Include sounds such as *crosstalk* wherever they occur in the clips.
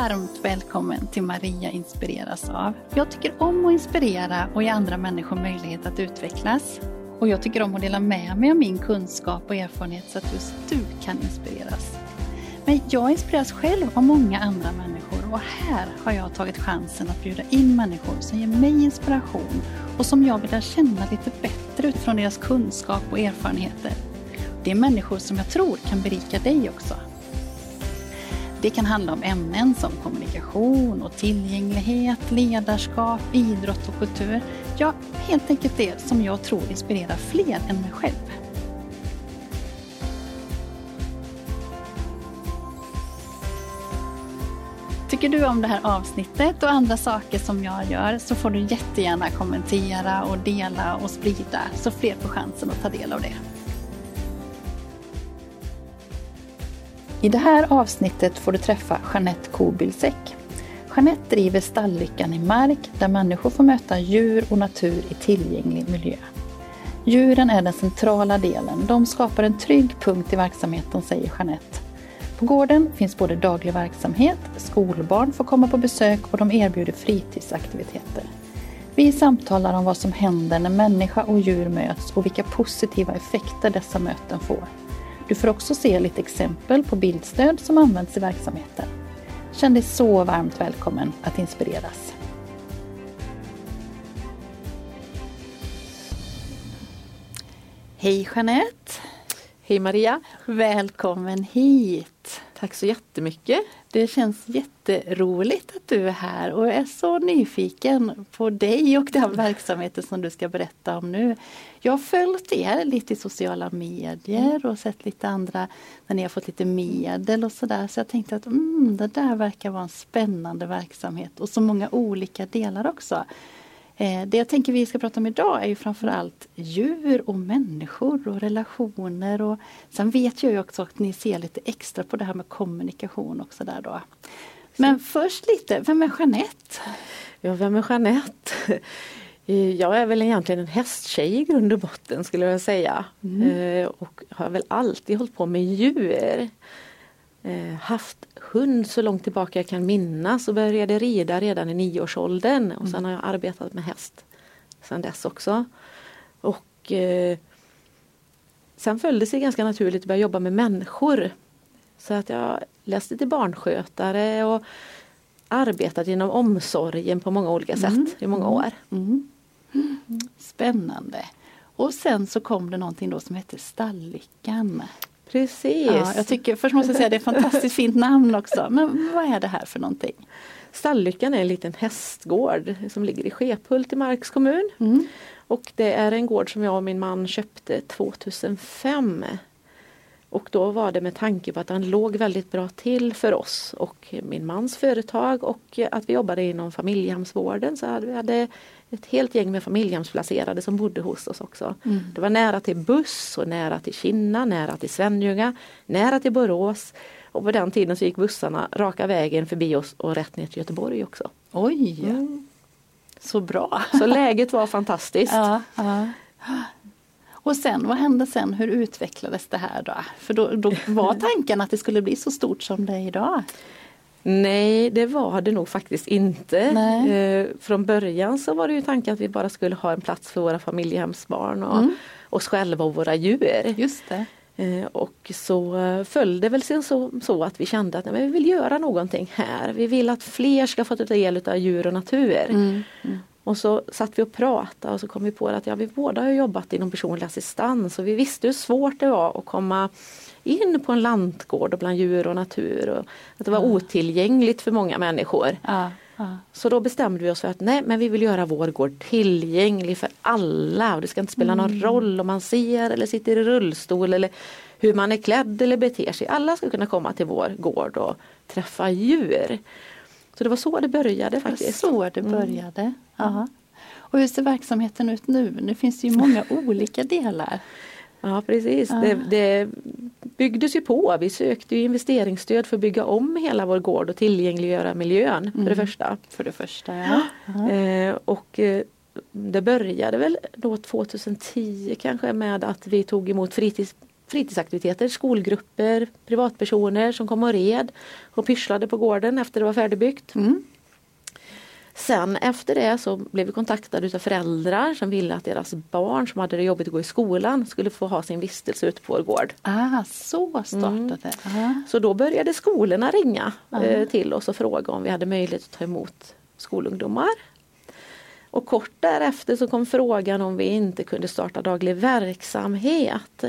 varmt välkommen till Maria inspireras av. Jag tycker om att inspirera och ge andra människor möjlighet att utvecklas. Och jag tycker om att dela med mig av min kunskap och erfarenhet så att just du kan inspireras. Men jag inspireras själv av många andra människor och här har jag tagit chansen att bjuda in människor som ger mig inspiration och som jag vill lära känna lite bättre utifrån deras kunskap och erfarenheter. Det är människor som jag tror kan berika dig också. Det kan handla om ämnen som kommunikation och tillgänglighet, ledarskap, idrott och kultur. Ja, helt enkelt det som jag tror inspirerar fler än mig själv. Tycker du om det här avsnittet och andra saker som jag gör så får du jättegärna kommentera och dela och sprida så fler får chansen att ta del av det. I det här avsnittet får du träffa Jeanette Kobilsek. Jeanette driver Stalllyckan i Mark där människor får möta djur och natur i tillgänglig miljö. Djuren är den centrala delen. De skapar en trygg punkt i verksamheten, säger Jeanette. På gården finns både daglig verksamhet, skolbarn får komma på besök och de erbjuder fritidsaktiviteter. Vi samtalar om vad som händer när människa och djur möts och vilka positiva effekter dessa möten får. Du får också se lite exempel på bildstöd som används i verksamheten. Känn dig så varmt välkommen att inspireras. Hej Jeanette! Hej Maria! Välkommen hit! Tack så jättemycket! Det känns jätteroligt att du är här och jag är så nyfiken på dig och den verksamheten som du ska berätta om nu. Jag har följt er lite i sociala medier och sett lite andra när ni har fått lite medel och sådär. Så jag tänkte att mm, det där verkar vara en spännande verksamhet och så många olika delar också. Eh, det jag tänker vi ska prata om idag är ju framförallt djur och människor och relationer. Och sen vet jag ju också att ni ser lite extra på det här med kommunikation också där då. Men först lite, vem är Jeanette? Ja, vem är Jeanette? Eh, jag är väl egentligen en hästtjej i grund och botten skulle jag säga. Mm. Eh, och har väl alltid hållit på med djur. Haft hund så långt tillbaka jag kan minnas och började rida redan i nioårsåldern och sen mm. har jag arbetat med häst sen dess också. Och eh, Sen föll det sig ganska naturligt att börja jobba med människor. Så att jag läste till barnskötare och arbetat inom omsorgen på många olika sätt mm. i många år. Mm. mm. Spännande. Och sen så kom det någonting då som hette Stallyckan. Precis. Ja, jag tycker, först måste jag säga det är ett fantastiskt fint namn också. Men vad är det här för någonting? Stalllyckan är en liten hästgård som ligger i Skepult i Marks kommun. Mm. Och det är en gård som jag och min man köpte 2005. Och då var det med tanke på att den låg väldigt bra till för oss och min mans företag och att vi jobbade inom familjehemsvården så hade vi hade ett helt gäng med familjehemsplacerade som bodde hos oss också. Mm. Det var nära till buss och nära till Kinna, nära till Svenljunga, nära till Borås. Och på den tiden så gick bussarna raka vägen förbi oss och rätt ner till Göteborg också. Oj! Mm. Så bra! Så läget var fantastiskt. Ja, ja. Och sen, vad hände sen? Hur utvecklades det här då? För då, då var *laughs* tanken att det skulle bli så stort som det är idag? Nej, det var det nog faktiskt inte. Eh, från början så var det ju tanken att vi bara skulle ha en plats för våra familjehemsbarn och mm. oss själva och våra djur. Just det. Eh, och så eh, föll det väl sig så, så, att vi kände att nej, vi vill göra någonting här. Vi vill att fler ska få ta del av djur och natur. Mm. Mm. Och så satt vi och pratade och så kom vi på att ja, vi båda har jobbat inom personlig assistans och vi visste hur svårt det var att komma in på en lantgård och bland djur och natur. Och att det var otillgängligt för många människor. Ja, ja. Så då bestämde vi oss för att nej men vi vill göra vår gård tillgänglig för alla. Och det ska inte spela mm. någon roll om man ser eller sitter i rullstol eller hur man är klädd eller beter sig. Alla ska kunna komma till vår gård och träffa djur. Så det var så det började faktiskt. Det var så det mm. började. Mm. Och hur ser verksamheten ut nu? Nu finns det ju många *laughs* olika delar. Ja precis, ja. Det, det, byggdes ju på. Vi sökte investeringsstöd för att bygga om hela vår gård och tillgängliggöra miljön mm. för det mm. första. För det första ja. ja. Eh, och eh, det började väl då 2010 kanske med att vi tog emot fritids fritidsaktiviteter, skolgrupper, privatpersoner som kom och red och pysslade på gården efter det var färdigbyggt. Mm. Sen efter det så blev vi kontaktade av föräldrar som ville att deras barn som hade det jobbigt att gå i skolan skulle få ha sin vistelse ute på vår gård. Ah, så startade det. Ah. Så då började skolorna ringa eh, till oss och fråga om vi hade möjlighet att ta emot skolungdomar. Och kort därefter så kom frågan om vi inte kunde starta daglig verksamhet.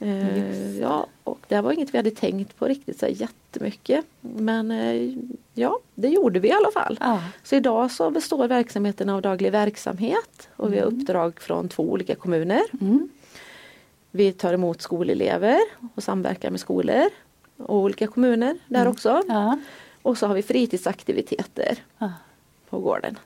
Eh, ja, och det var inget vi hade tänkt på riktigt så jättemycket. Men eh, ja, det gjorde vi i alla fall. Ah. Så idag så består verksamheten av daglig verksamhet och vi har uppdrag från två olika kommuner. Mm. Vi tar emot skolelever och samverkar med skolor och olika kommuner där också. Ja. Och så har vi fritidsaktiviteter Ah. på gården.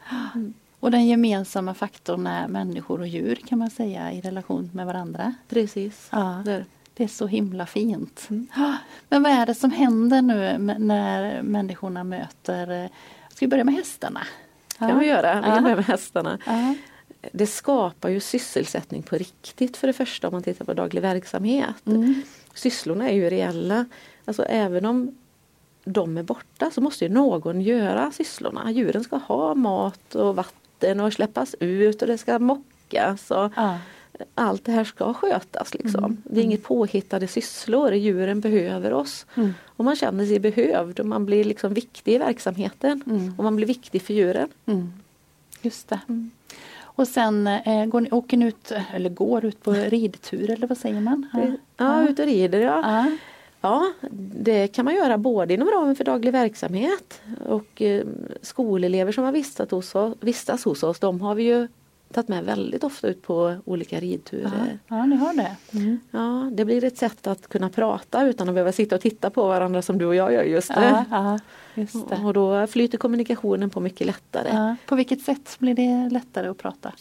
Och den gemensamma faktorn är människor och djur kan man säga i relation med varandra. Precis. Ja. Där. Det är så himla fint. Ja, Men vad är det som händer nu när människorna möter... eh, Ska vi börja med hästarna? kan vi göra. Vi Ja. kan börja med hästarna. Ja. Det skapar ju sysselsättning på riktigt för det första om man tittar på daglig verksamhet. Mm. Sysslorna är ju reella. Alltså även om de är borta så måste ju någon göra sysslorna. Djuren ska ha mat och vatten och släppas ut och det ska mockas. Och Ja. allt det här ska skötas. Liksom. Det är inget påhittade sysslor. Djuren behöver oss. Mm. Och man känner sig behövd och man blir liksom viktig i verksamheten. Mm. Och man blir viktig för djuren. Mm. Just det. Och sen eh, går ni, åker ni ut, eller går ut på ridtur eller vad säger man? Det- Ja, ut och rider ja. Ja. Ja, det kan man göra både inom ramen för daglig verksamhet och eh, skolelever som har vistats hos, oss, vistas hos oss, de har vi ju tagit med väldigt ofta ut på olika Ja. ridturer. ja, ni har det. Mm. Ja, det blir ett sätt att kunna prata utan att behöva sitta och titta på varandra som du och jag gör just Ja, nu. ja, det. Och då flyter kommunikationen på mycket lättare. Ja. På vilket sätt blir det lättare att prata?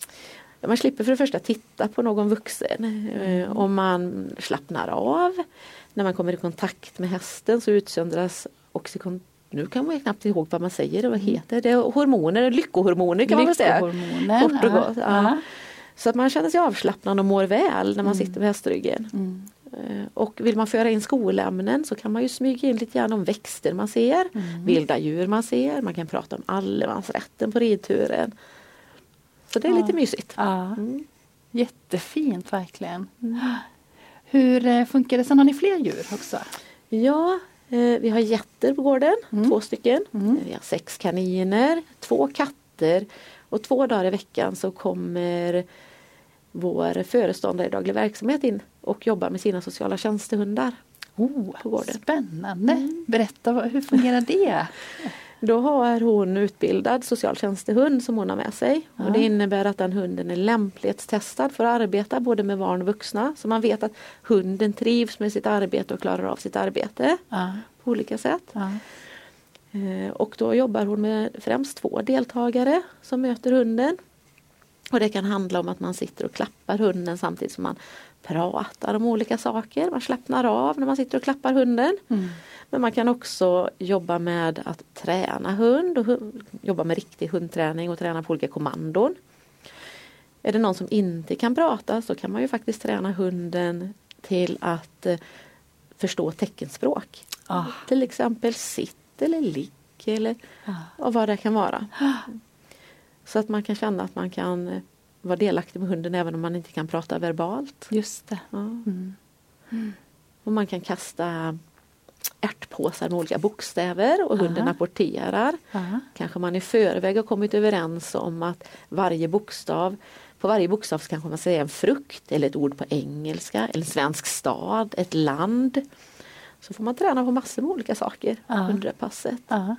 Man slipper för det första titta på någon vuxen Mm. eh, och man slappnar av. När man kommer i kontakt med hästen så utsöndras oxycon nu kan man knappt ihåg vad man säger och vad heter det. hormoner, lyckohormoner kan man väl säga. Lyckohormoner. Kort och ja. gott. Ja. Så att man känner sig avslappnad och mår väl när man Mm. sitter på hästryggen. Mm. Eh, Och vill man föra in skolämnen så kan man ju smyga in lite grann om växter man ser, Mm. vilda djur man ser, man kan prata om allemansrätten på ridturen. Så det är lite mysigt. Ja. Mm. Jättefint verkligen. Hur eh, funkar det? Sen har ni fler djur också? Ja, eh, vi har getter på gården, Mm. två stycken. Mm. Vi har sex kaniner, två katter och två dagar i veckan så kommer vår föreståndare i daglig verksamhet in och jobbar med sina sociala tjänstehundar. Oh, På gården. Spännande! Berätta, vad- hur fungerar det? *laughs* Då har hon utbildad socialtjänstehund som hon har med sig. Ja. Och det innebär att den hunden är lämplighetstestad för att arbeta både med barn och vuxna. Så man vet att hunden trivs med sitt arbete och klarar av sitt arbete Ja, på olika sätt. ja. Eh, Och då jobbar hon med främst två deltagare som möter hunden. Och det kan handla om att man sitter och klappar hunden samtidigt som man pratar om olika saker. Man slappnar av när man sitter och klappar hunden. Mm. Men man kan också jobba med att träna hund och hu- jobba med riktig hundträning och träna på olika kommandon. Är det någon som inte kan prata så kan man ju faktiskt träna hunden till att eh, förstå teckenspråk. Ah, Till exempel sitt eller ligg eller ah. och vad det kan vara. Så att man kan känna att man kan eh, vara delaktig med hunden även om man inte kan prata verbalt. Just det. Ja. Mm. Och man kan kasta ärtpåsar med olika bokstäver och hunden Aha. apporterar. Ja. Kanske man i förväg har kommit överens om att varje bokstav på varje bokstav kanske man säger en frukt eller ett ord på engelska, en svensk stad, ett land. Så får man träna på massor med olika saker Ja. under det passet. Ja.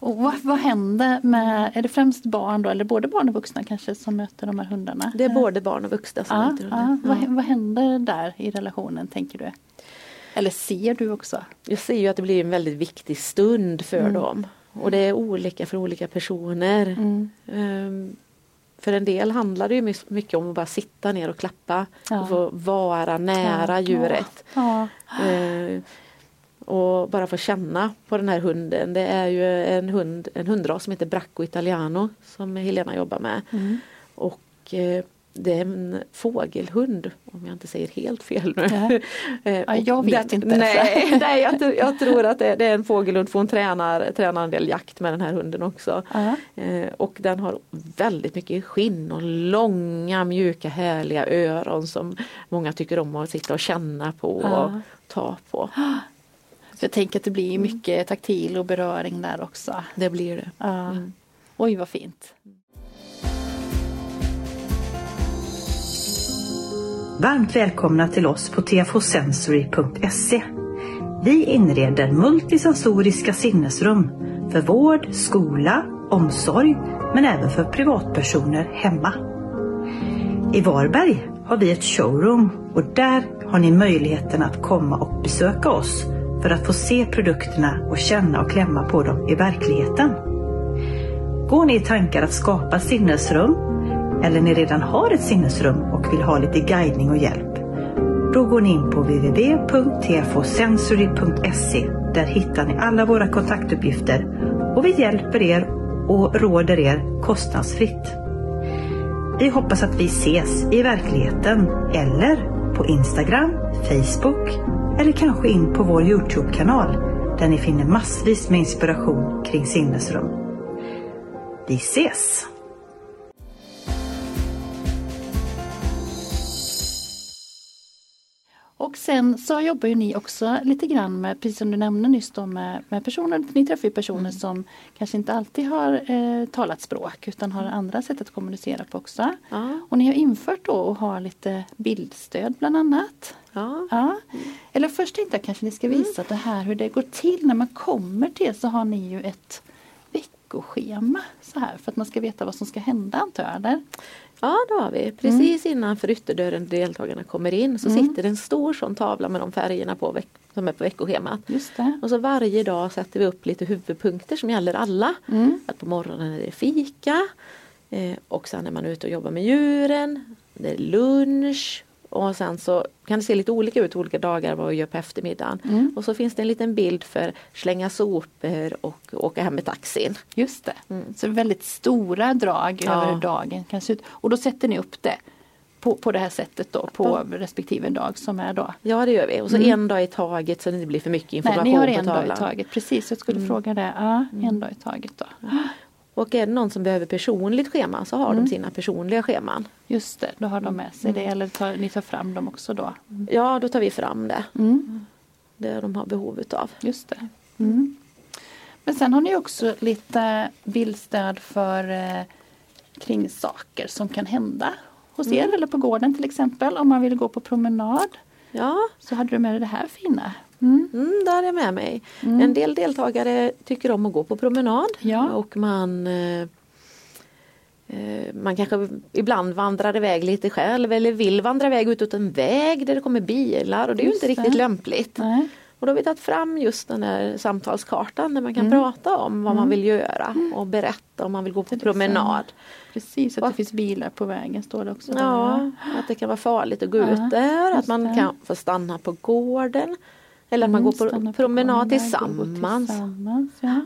Och vad, vad händer med, är det främst barn då, eller både barn och vuxna kanske som möter de här hundarna? Det är både barn och vuxna som ja, möter ja. hunden. Vad, Ja. vad händer där i relationen tänker du? Eller ser du också? Jag ser ju att det blir en väldigt viktig stund för Mm. dem. Och det är olika för olika personer. Mm. Ehm, för en del handlar det ju my- mycket om att bara sitta ner och klappa Ja. och få vara nära Ja. djuret. Ja. Ehm, och bara få känna på den här hunden. Det är ju en, hund, en hundras som heter Bracco Italiano som Helena jobbar med. Mm. Och eh, det är en fågelhund, om jag inte säger helt fel nu. Ja. *laughs* ja jag vet den, inte. Nej, *laughs* nej jag, jag, tror att det, det, är en fågelhund för hon tränar, tränar en del jakt med den här hunden också. Ja. Eh, och den har väldigt mycket skinn och långa mjuka härliga öron som många tycker om att sitta och känna på Ja. och ta på. *gasps* Så jag tänker att det blir mycket taktil och beröring där också. Det blir det. Ja. Mm. Oj vad fint. Varmt välkomna till oss på tfosensory.se. Vi inreder multisensoriska sinnesrum för vård, skola, omsorg men även för privatpersoner hemma. I Varberg har vi ett showroom och där har ni möjligheten att komma och besöka oss för att få se produkterna och känna och klämma på dem i verkligheten. Går ni i tankar att skapa sinnesrum eller ni redan har ett sinnesrum och vill ha lite guidning och hjälp? Då går ni in på www.tfosensory.se. Där hittar ni alla våra kontaktuppgifter och vi hjälper er och råder er kostnadsfritt. Vi hoppas att vi ses i verkligheten eller på Instagram, Facebook eller kanske in på vår Youtube-kanal där ni finner massvis med inspiration kring sinnesrum. Vi ses! Sen så jobbar ju ni också lite grann med, precis som du nämnde nyss då, med, med personer, ni träffar ju personer Mm. som kanske inte alltid har eh, talat språk utan har andra sätt att kommunicera på också. Ja, Och ni har infört då och har lite bildstöd bland annat. ja. Ja. Eller först tänkte jag kanske ni ska visa det här hur det går till när man kommer till så har ni ju ett veckoschema så här för att man ska veta vad som ska hända antar jag. Eller? Ja, det har vi. Precis innanför ytterdörren deltagarna kommer in så sitter det en stor sån tavla med de färgerna på som är på veckoschemat. Just det. Och så varje dag sätter vi upp lite huvudpunkter som gäller alla. Mm. Att på morgonen är det fika eh, och sen är man ute och jobbar med djuren. Det är lunch och sen så kan det se lite olika ut olika dagar vad vi gör på eftermiddagen. Mm. Och så finns det en liten bild för slänga sopor och åka hem med taxin. Just det. Mm. Så väldigt stora drag Ja. över dagen kan se ut. Och då sätter ni upp det på, på det här sättet då på Ja. respektive dag som är då. Ja det gör vi och så en dag i taget så det inte blir för mycket Nej, information ni har en dag i taget. Precis, jag skulle fråga det. Ja, en dag i taget då. Och är det någon som behöver personligt schema så har de sina personliga scheman. Just det, då har de med sig det eller tar, ni tar fram dem också då. Ja då tar vi fram det. Mm. Det de har behov utav. Just det. Mm. Men sen har ni också lite bildstöd för eh, kring saker som kan hända hos er eller på gården till exempel. Om man vill gå på promenad Ja, så hade du med dig det här fina. Mm. mm, där är med mig. En del deltagare tycker om att gå på promenad Ja. och man eh, eh, man kanske ibland vandrar iväg lite själv eller vill vandra iväg utåt en väg där det kommer bilar och det är ju inte riktigt lämpligt. Nej. Och då har vi tagit fram just den här samtalskartan där man kan Mm. prata om vad man vill göra och berätta om man vill gå på promenad. Precis, att det finns bilar på vägen står det också. där. Ja, att det kan vara farligt att gå Ja, ut där, att man det. kan få stanna på gården. Eller att man Mm, går på promenad tillsammans. tillsammans ja.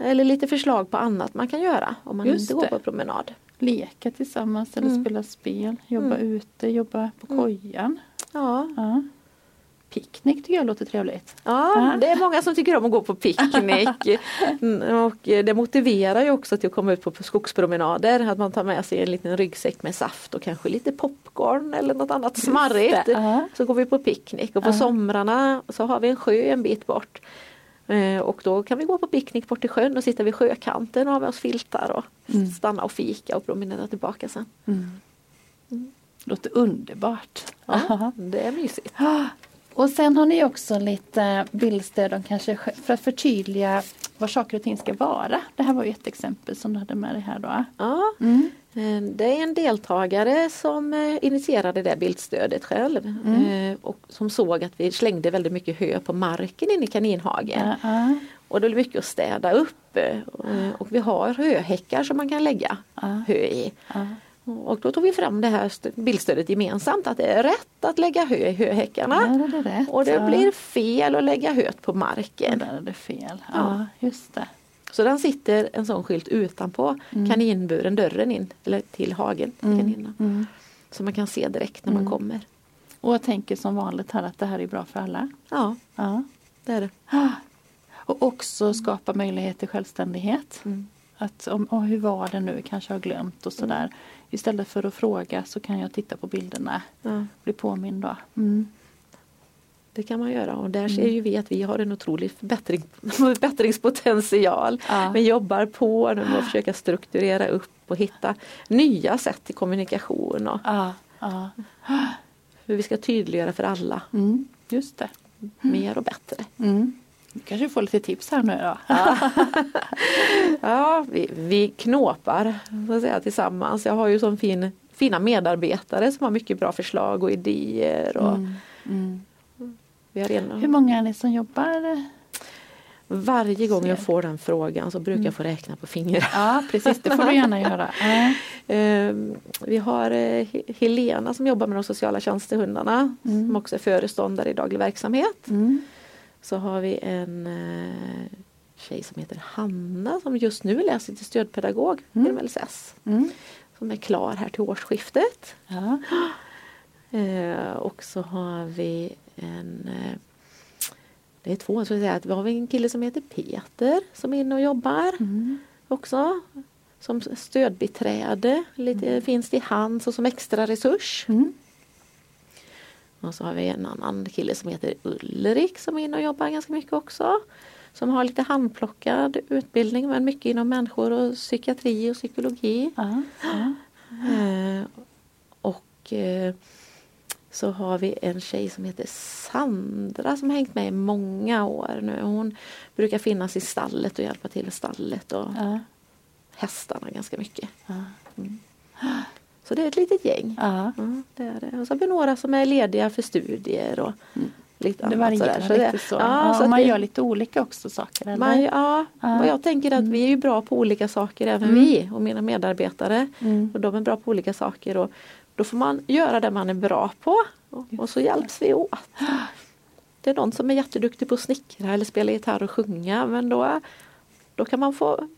Eller lite förslag på annat man kan göra om man Just inte går det. på promenad. Leka tillsammans eller Mm. spela spel, jobba ute, jobba på kojan. Ja. Ja. Picknick tycker jag låter trevligt. ja, det är många som tycker om att gå på picknick. Mm, *laughs* och det motiverar ju också till att komma ut på skogspromenader. Att man tar med sig en liten ryggsäck med saft och kanske lite popcorn eller något annat smarrigt. Så går vi på picknick och på somrarna så har vi en sjö en bit bort. Eh, Och då kan vi gå på picknick bort till sjön och sitta vid sjökanten och ha med oss filtar och Mm. stanna och fika och promenera tillbaka sen. Låter underbart. Ja, *laughs* det är mysigt. Och sen har ni också lite bildstöd om kanske för att förtydliga vad saker och ting ska vara. Det här var ju ett exempel som du hade med dig här då. Ja, Mm. eh, det är en deltagare som eh, initierade det bildstödet själv Mm. eh, och som såg att vi slängde väldigt mycket hö på marken inne i kaninhagen. Ja, Och det blev mycket att städa upp eh, och vi har höhäckar som man kan lägga Ja. hö i. ja. Och då tog vi fram det här st- bildstödet gemensamt att det är rätt att lägga hö i höhäckarna. Det. Och det blir fel att lägga höet på marken. Där är det fel. Ja, just det. Så den sitter en sån skylt utanpå kaninburen, dörren in eller till hagen. till kaninerna. Mm. Så man kan se direkt när man Mm. kommer. Och jag tänker som vanligt här att det här är bra för alla. Ja, Ja. det är det. Och också skapa möjlighet till självständighet. Mm. Att om, hur var det nu, kanske har glömt och sådär. Istället för att fråga så kan jag titta på bilderna. Ja, Bli påmind då. Mm. det kan man göra och där Mm. ser ju vi att vi har en otrolig förbättring, *laughs* förbättringspotential. Ja. Vi jobbar på nu med att försöka strukturera upp och hitta nya sätt till kommunikation och Ja, ja. hur vi ska tydliggöra för alla Mm. Just det. mer och bättre. Mm. Du kanske får lite tips här nu då. *laughs* Ja, vi, vi knåpar så att säga, tillsammans. Jag har ju som fin, fina medarbetare som har mycket bra förslag och idéer. Och Mm. Mm. vi har en, Hur många är ni som jobbar? varje gång jag får den frågan så brukar jag få räkna på fingrar. Ja precis, det får du gärna göra. *laughs* Ehm, Vi har eh, He- Helena som jobbar med de sociala tjänstehundarna Mm. som också är föreståndare i daglig verksamhet. Mm. Så har vi en eh, tjej som heter Hanna som just nu läser till stödpedagog Mm. inom LSS. Mm. Som är klar här till årsskiftet. Ja. Eh, och så har vi en eh, det är två, så att säga. Vi har en kille som heter Peter som är inne och jobbar Mm. också. Som stödbiträde, lite finns det i hands och som extra resurs. Mm. Och så har vi en annan kille som heter Ulrik som är inne och jobbar ganska mycket också. Som har lite handplockad utbildning men mycket inom människor och psykiatri och psykologi. Ja. Eh, och eh, så har vi en tjej som heter Sandra som har hängt med i många år nu. Hon brukar finnas i stallet och hjälpa till i stallet och hästarna ganska mycket. Ja. Så det är ett litet gäng. Ja. Ja, det är det. Och så har vi några som är lediga för studier och lite Det annat varierar Så det- lite så. Ja, så man vi- gör lite olika också saker. Eller? man, ja, Ja. jag tänker att vi är ju bra på olika saker även Mm. vi och mina medarbetare. Mm. Och de är bra på olika saker och då får man göra det man är bra på och, och så hjälps vi åt. Det är någon som är jätteduktig på att snickra eller spela gitarr och sjunga men då, då kan man få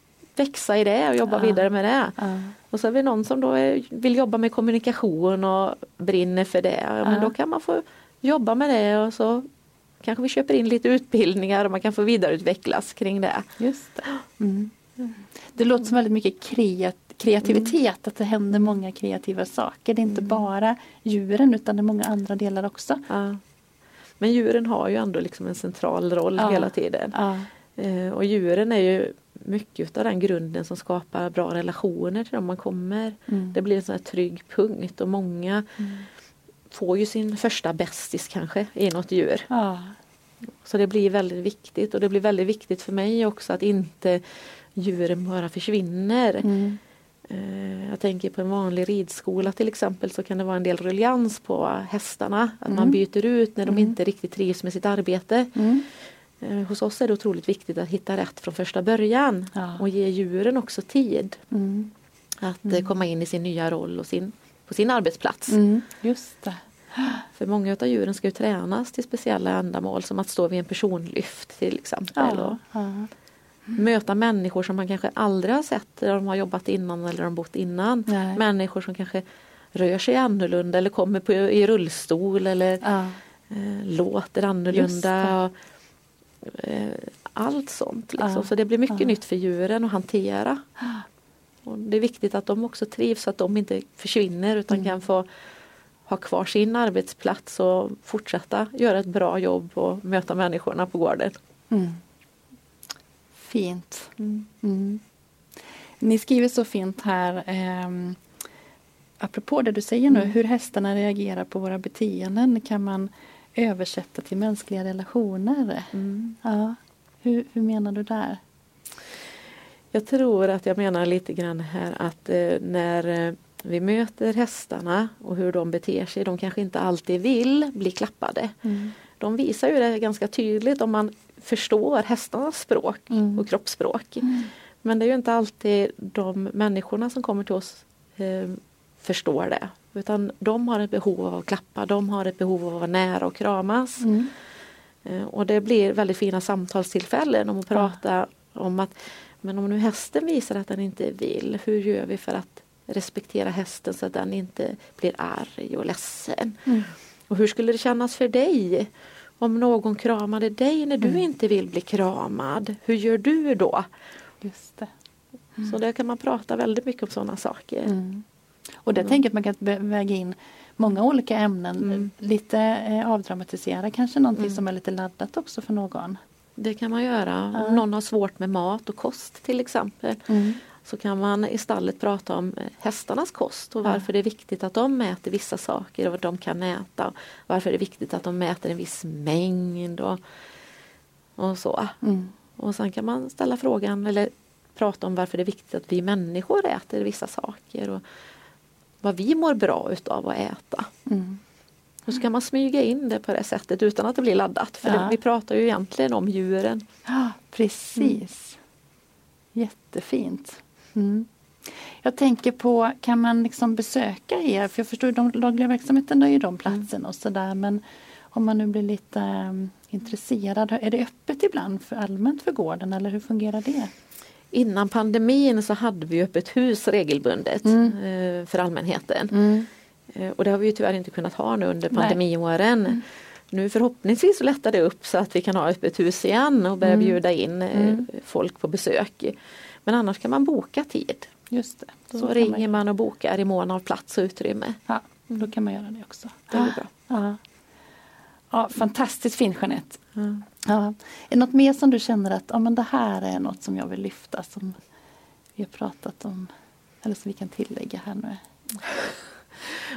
växa i det och jobba Ja. vidare med det. Ja. Och så har vi någon som då är, vill jobba med kommunikation och brinner för det. Ja, men då kan man få jobba med det och så kanske vi köper in lite utbildningar och man kan få vidareutvecklas kring det. Just det. Mm. Det låter som väldigt mycket kreat kreativitet, att det händer många kreativa saker. Det är inte bara djuren utan det är många andra delar också. Men djuren har ju ändå liksom en central roll hela tiden. Eh, och djuren är ju mycket av den grunden som skapar bra relationer till dem man kommer. Mm. Det blir en sån här trygg punkt och många Mm. får ju sin första bästis kanske i något djur. Ja. Så det blir väldigt viktigt och det blir väldigt viktigt för mig också att inte djuren bara försvinner. Mm. Eh, Jag tänker på en vanlig ridskola till exempel så kan det vara en del ruljans på hästarna. Att man Mm. byter ut när de Mm. inte riktigt trivs med sitt arbete. Mm. Eh, Hos oss är det otroligt viktigt att hitta rätt från första början Ja. och ge djuren också tid Mm. att eh, komma in i sin nya roll och sin, på sin arbetsplats. Mm. Just det. För många av djuren ska ju tränas till speciella ändamål som att stå vid en personlyft till exempel. Ja. Och Ja. möta människor som man kanske aldrig har sett där de har jobbat innan eller de bott innan. Nej. Människor som kanske rör sig annorlunda eller kommer på, i rullstol eller eh, låter annorlunda. Eh, allt sånt. Liksom. Ja. Så det blir mycket Ja. nytt för djuren att hantera. Och det är viktigt att de också trivs så att de inte försvinner utan Mm. kan få ha kvar sin arbetsplats och fortsätta göra ett bra jobb och möta människorna på gården. Mm. Fint. Mm. Ni skriver så fint här eh, apropå det du säger nu, Mm. hur hästarna reagerar på våra beteenden kan man översätta till mänskliga relationer. Mm. Ja. Hur, hur menar du där? Jag tror att jag menar lite grann här att eh, när eh, vi möter hästarna och hur de beter sig, de kanske inte alltid vill bli klappade. De visar ju det ganska tydligt om man förstår hästarnas språk Mm. och kroppsspråk. Men det är ju inte alltid de människorna som kommer till oss eh, förstår det. Utan de har ett behov av att klappa, de har ett behov av att vara nära och kramas. Mm. Eh, Och det blir väldigt fina samtalstillfällen om att Ja. prata om att men om nu hästen visar att den inte vill, hur gör vi för att respektera hästen så att den inte blir arg och ledsen. Mm. Och hur skulle det kännas för dig om någon kramade dig när du mm. inte vill bli kramad? Hur gör du då? Just det. Mm. Så där kan man prata väldigt mycket om sådana saker. Och det mm. tänker jag att man kan väga in många olika ämnen. Mm. Lite eh, avdramatisera kanske någonting mm. som är lite laddat också för någon. Det kan man göra. Ja. Om någon har svårt med mat och kost till exempel. Mm. Så kan man i stallet prata om eh, hästarnas kost och varför ja. det är viktigt att de äter vissa saker och vad de kan äta. Varför det är viktigt att de äter en viss mängd och, och så. Mm. Och sen kan man ställa frågan eller prata om varför det är viktigt att vi människor äter vissa saker. Och vad vi mår bra utav att äta. Mm. Och så kan man smyga in det på det sättet utan att det blir laddat. För ja. det, vi pratar ju egentligen om djuren. Ja, precis. Mm. Jättefint. Mm. Jag tänker på, kan man liksom besöka er? För jag förstår de dagliga verksamheten är ju de platserna och sådär men om man nu blir lite um, intresserad, är det öppet ibland för allmänt för gården eller hur fungerar det? Innan pandemin så hade vi öppet hus regelbundet mm. Eh, för allmänheten. Mm. Eh, och det har vi tyvärr inte kunnat ha nu under pandemiåren. Mm. Nu förhoppningsvis så lättar det upp så att vi kan ha öppet hus igen och börja mm. bjuda in eh, mm. folk på besök. Men annars kan man boka tid. Just det. Så, ringer man... man och bokar i mån av plats och utrymme. Ja, då kan man göra det också. Det är bra. Ja. Ja, fantastiskt fin Jeanette. Mm. Ja. Är det något mer som du känner att ja, men det här är något som jag vill lyfta som vi har pratat om eller som vi kan tillägga här nu? *laughs*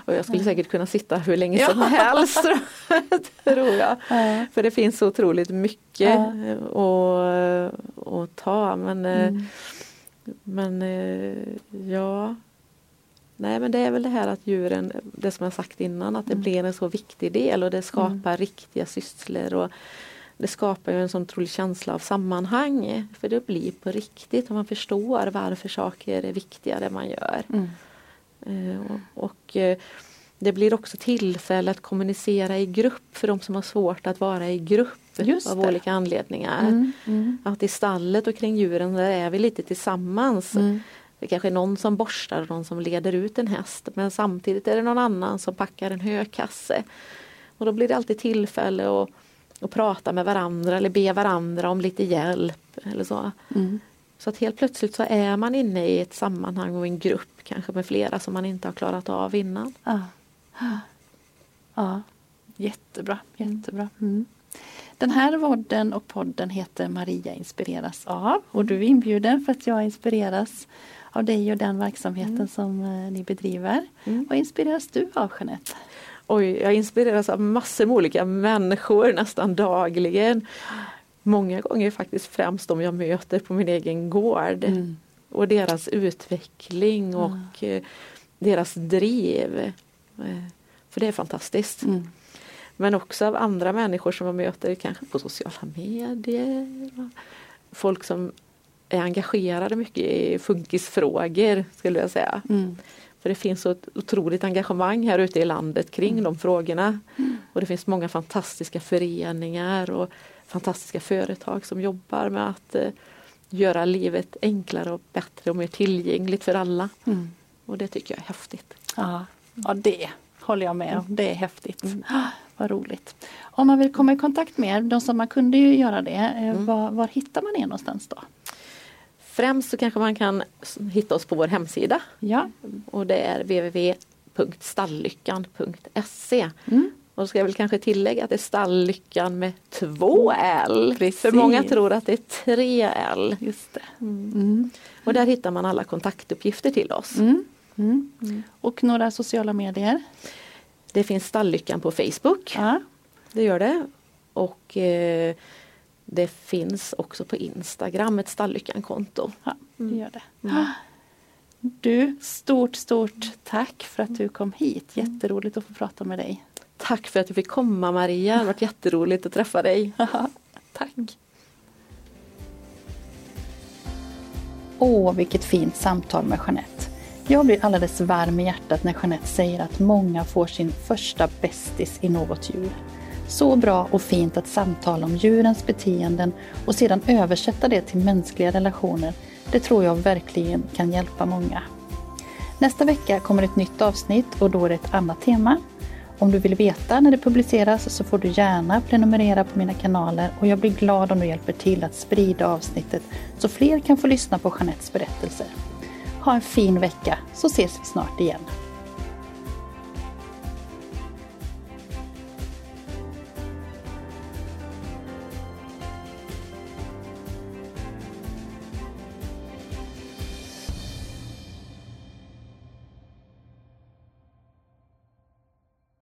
Och jag skulle säkert kunna sitta hur länge *laughs* ja. som helst *laughs* tror jag. Ja. För det finns så otroligt mycket ja. att, att ta men, mm. men ja Nej men det är väl det här att djuren, det som jag sagt innan, att det mm. blir en så viktig del och det skapar mm. riktiga sysslor och det skapar ju en sån otrolig känsla av sammanhang. För det blir på riktigt och man förstår varför saker är viktiga det man gör. Mm. Eh, och, och eh, det blir också tillfälle att kommunicera i grupp för de som har svårt att vara i grupp Just av det. olika anledningar. Mm, mm. Att i stallet och kring djuren där är vi lite tillsammans. Mm. Det kanske är någon som borstar och någon som leder ut en häst men samtidigt är det någon annan som packar en hökasse. Och då blir det alltid tillfälle att, att prata med varandra eller be varandra om lite hjälp. eller Så mm. Så att helt plötsligt så är man inne i ett sammanhang och en grupp kanske med flera som man inte har klarat av innan. Ja, ja. jättebra. jättebra. Mm. Den här vodden och podden heter Maria inspireras av och du är inbjuden för att jag inspireras av dig och den verksamheten mm. som eh, ni bedriver. Mm. Vad inspireras du av Jeanette? Oj, jag inspireras av massor med olika människor nästan dagligen. Många gånger faktiskt främst de jag möter på min egen gård. Mm. Och deras utveckling och eh, deras driv. Eh, för det är fantastiskt. Mm. Men också av andra människor som jag möter kanske på sociala medier. Folk som är engagerade mycket i funkisfrågor skulle jag säga. Mm. För det finns så ett otroligt engagemang här ute i landet kring mm. de frågorna. Mm. Och det finns många fantastiska föreningar och fantastiska företag som jobbar med att eh, göra livet enklare och bättre och mer tillgängligt för alla. Mm. Och det tycker jag är häftigt. Ja, ja det håller jag med om. Det är häftigt. Mm. Vad roligt. Om man vill komma i kontakt med er, de som man kunde ju göra det, eh, mm. var, var hittar man er någonstans då? Främst så kanske man kan hitta oss på vår hemsida. Ja. Och det är www.stalllyckan.se. Mm. Och ska jag väl kanske tillägga att det är Stalllyckan med två L. Precis. För många tror att det är tre L. Just det. Mm. Mm. Och där hittar man alla kontaktuppgifter till oss. Mm. Mm. Mm. Och några sociala medier? Det finns Stalllyckan på Facebook. Ja. Det gör det. Och eh, det finns också på Instagram ett Stalllyckan-konto. Ja, det mm. gör det. Mm. Du, stort stort tack för att du kom hit. Jätteroligt att få prata med dig. Tack för att jag fick komma Maria, det har varit jätteroligt att träffa dig. *laughs* tack. Åh, vilket fint samtal med Jeanette. Jag blir alldeles varm i hjärtat när Jeanette säger att många får sin första bästis i något djur. Så bra och fint att samtala om djurens beteenden och sedan översätta det till mänskliga relationer, det tror jag verkligen kan hjälpa många. Nästa vecka kommer ett nytt avsnitt och då är det ett annat tema. Om du vill veta när det publiceras så får du gärna prenumerera på mina kanaler och jag blir glad om du hjälper till att sprida avsnittet så fler kan få lyssna på Jeanettes berättelser. Ha en fin vecka så ses vi snart igen.